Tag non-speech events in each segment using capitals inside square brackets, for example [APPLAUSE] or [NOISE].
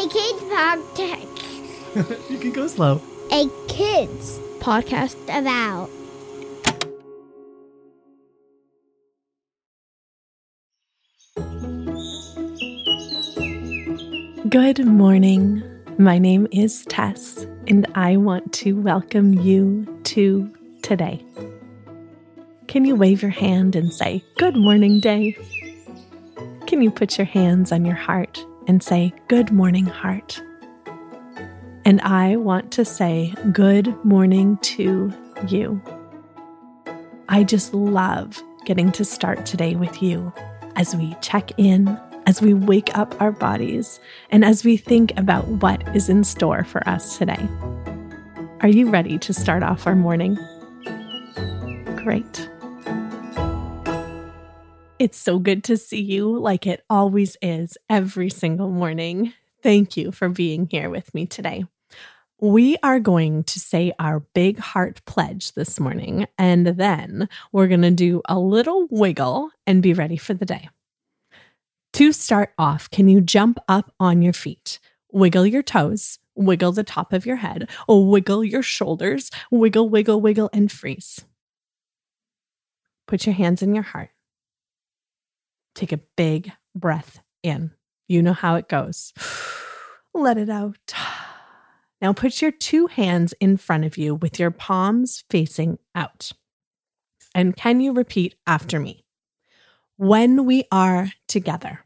A kids podcast. [LAUGHS] you can go slow. A kids podcast about. Good morning. My name is Taes, and I want to welcome you to today. Can you wave your hand and say, Good morning, day? Can you put your hands on your heart and say, Good morning, heart? And I want to say, Good morning to you. I just love getting to start today with you as we check in as we wake up our bodies and as we think about what is in store for us today. Are you ready to start off our morning? Great. It's so good to see you, like it always is every single morning. Thank you for being here with me today. We are going to say our big heart pledge this morning, and then we're going to do a little wiggle and be ready for the day. To start off, can you jump up on your feet? Wiggle your toes, wiggle the top of your head, wiggle your shoulders, wiggle, wiggle, wiggle, and freeze. Put your hands in your heart. Take a big breath in. You know how it goes. [SIGHS] Let it out. [SIGHS] Now put your two hands in front of you with your palms facing out. And can you repeat after me? when we are together.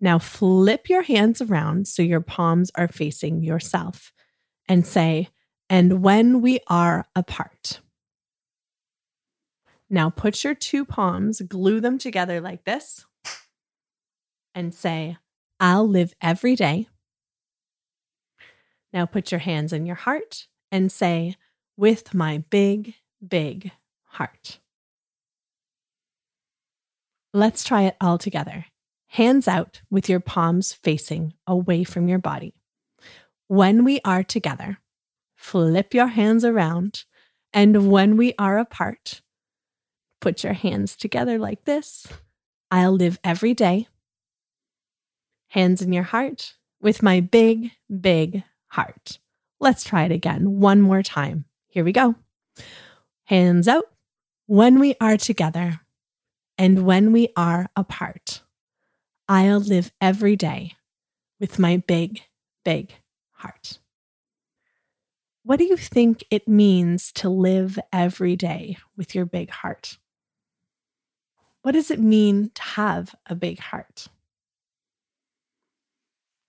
Now flip your hands around so your palms are facing yourself and say, and when we are apart. Now put your two palms, glue them together like this, and say, I'll live every day. Now put your hands in your heart and say, with my big, big heart. Let's try it all together. Hands out with your palms facing away from your body. When we are together, flip your hands around. And when we are apart, put your hands together like this. I'll live every day. Hands in your heart with my big, big heart. Let's try it again one more time. Here we go. Hands out when we are together and when we are apart. I'll live every day with my big, big heart. What do you think it means to live every day with your big heart? What does it mean to have a big heart?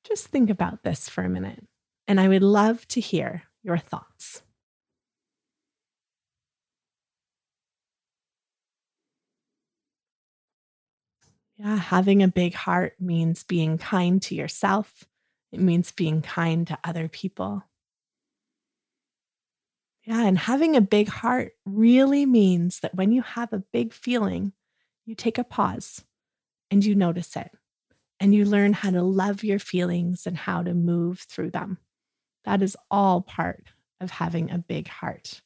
Just think about this for a minute, and I would love to hear your thoughts. Yeah, having a big heart means being kind to yourself. It means being kind to other people. Yeah, and having a big heart really means that when you have a big feeling, you take a pause and you notice it and you learn how to love your feelings and how to move through them. That is all part of having a big heart,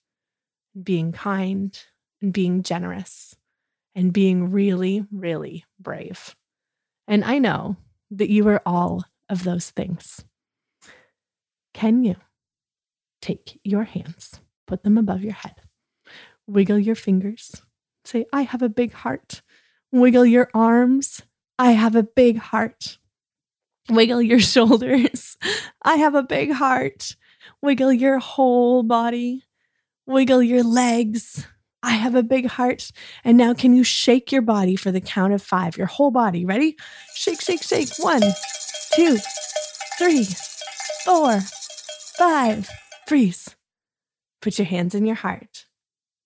being kind and being generous and being really, really brave. And I know that you are all of those things. Can you take your hands, put them above your head, wiggle your fingers, say, I have a big heart, wiggle your arms, I have a big heart, wiggle your [LAUGHS] shoulders, I have a big heart, wiggle your whole body, wiggle your legs, I have a big heart. And now, can you shake your body for the count of five? Your whole body. Ready? Shake, shake, shake. One, two, three, four, five. Freeze. Put your hands in your heart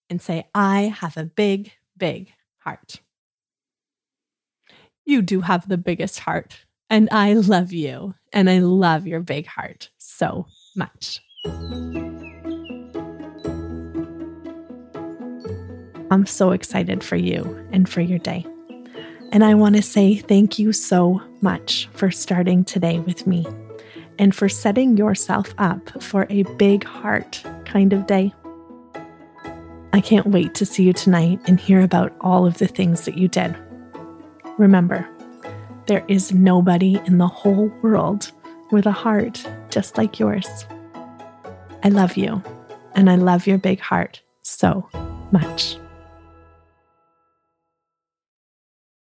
and say, I have a big, big heart. You do have the biggest heart, and I love you, and I love your big heart so much. I'm so excited for you and for your day. And I want to say thank you so much for starting today with me and for setting yourself up for a big heart kind of day. I can't wait to see you tonight and hear about all of the things that you did. Remember, There is nobody in the whole world with a heart just like yours. I love you, and I love your big heart so much.